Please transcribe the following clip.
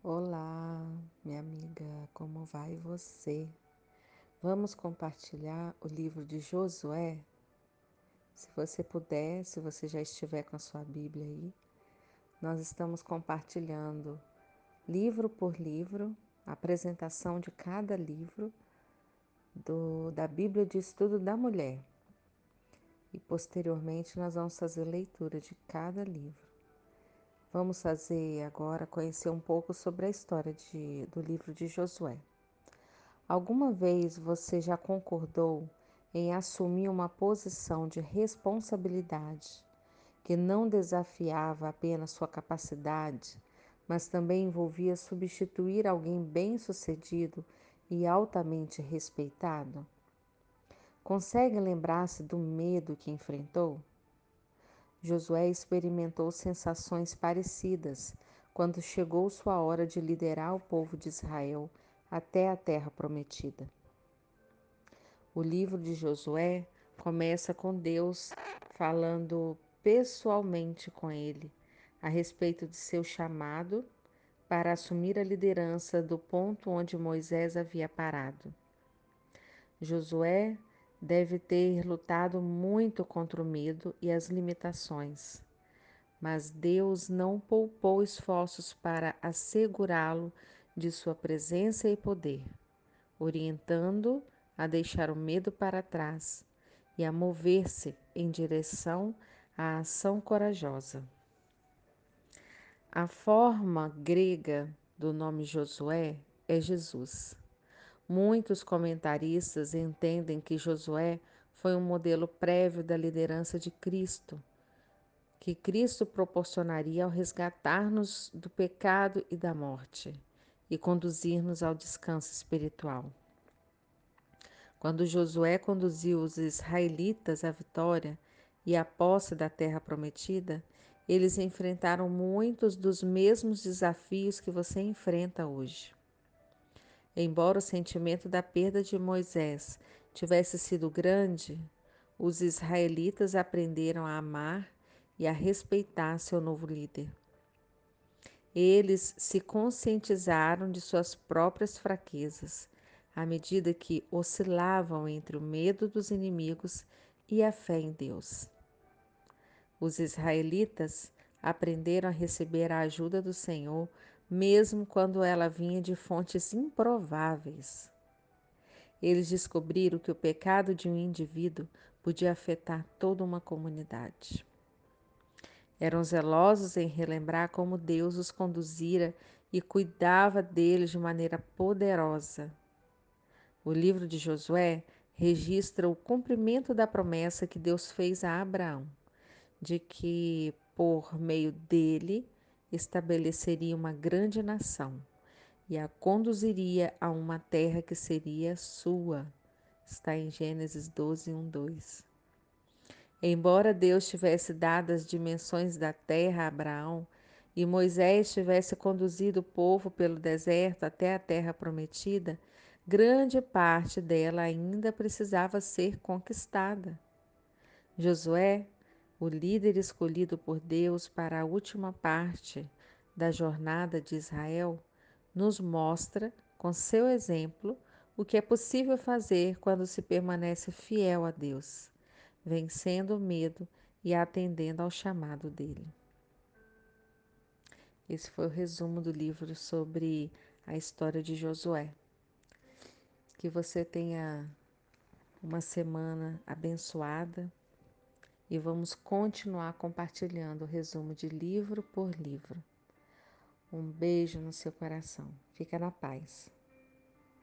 Olá, minha amiga, como vai você? Vamos compartilhar o livro de Josué? Se você puder, se você já estiver com a sua Bíblia aí, nós estamos compartilhando livro por livro, a apresentação de cada livro do, da Bíblia de Estudo da Mulher. E posteriormente nós vamos fazer leitura de cada livro. Vamos fazer agora conhecer um pouco sobre a história de, do livro de Josué. Alguma vez você já concordou em assumir uma posição de responsabilidade que não desafiava apenas sua capacidade, mas também envolvia substituir alguém bem-sucedido e altamente respeitado? Consegue lembrar-se do medo que enfrentou? Josué experimentou sensações parecidas quando chegou sua hora de liderar o povo de Israel até a terra prometida. O livro de Josué começa com Deus falando pessoalmente com ele a respeito de seu chamado para assumir a liderança do ponto onde Moisés havia parado. Josué deve ter lutado muito contra o medo e as limitações, mas Deus não poupou esforços para assegurá-lo de sua presença e poder, orientando a deixar o medo para trás e a mover-se em direção à ação corajosa. A forma grega do nome Josué é Jesus. Muitos comentaristas entendem que Josué foi um modelo prévio da liderança de Cristo, que Cristo proporcionaria ao resgatar-nos do pecado e da morte e conduzir-nos ao descanso espiritual. Quando Josué conduziu os israelitas à vitória e à posse da terra prometida, eles enfrentaram muitos dos mesmos desafios que você enfrenta hoje. Embora o sentimento da perda de Moisés tivesse sido grande, os israelitas aprenderam a amar e a respeitar seu novo líder. Eles se conscientizaram de suas próprias fraquezas à medida que oscilavam entre o medo dos inimigos e a fé em Deus. Os israelitas aprenderam a receber a ajuda do Senhor mesmo quando ela vinha de fontes improváveis. Eles descobriram que o pecado de um indivíduo podia afetar toda uma comunidade. Eram zelosos em relembrar como Deus os conduzira e cuidava deles de maneira poderosa. O livro de Josué registra o cumprimento da promessa que Deus fez a Abraão, de que, por meio dele, estabeleceria uma grande nação e a conduziria a uma terra que seria sua. Está em Gênesis 12, 1, 2. Embora Deus tivesse dado as dimensões da terra a Abraão e Moisés tivesse conduzido o povo pelo deserto até a terra prometida, grande parte dela ainda precisava ser conquistada. Josué o líder escolhido por Deus para a última parte da jornada de Israel, nos mostra, com seu exemplo, o que é possível fazer quando se permanece fiel a Deus, vencendo o medo e atendendo ao chamado dele. Esse foi o resumo do livro sobre a história de Josué. Que você tenha uma semana abençoada e vamos continuar compartilhando o resumo de livro por livro. Um beijo no seu coração. Fica na paz.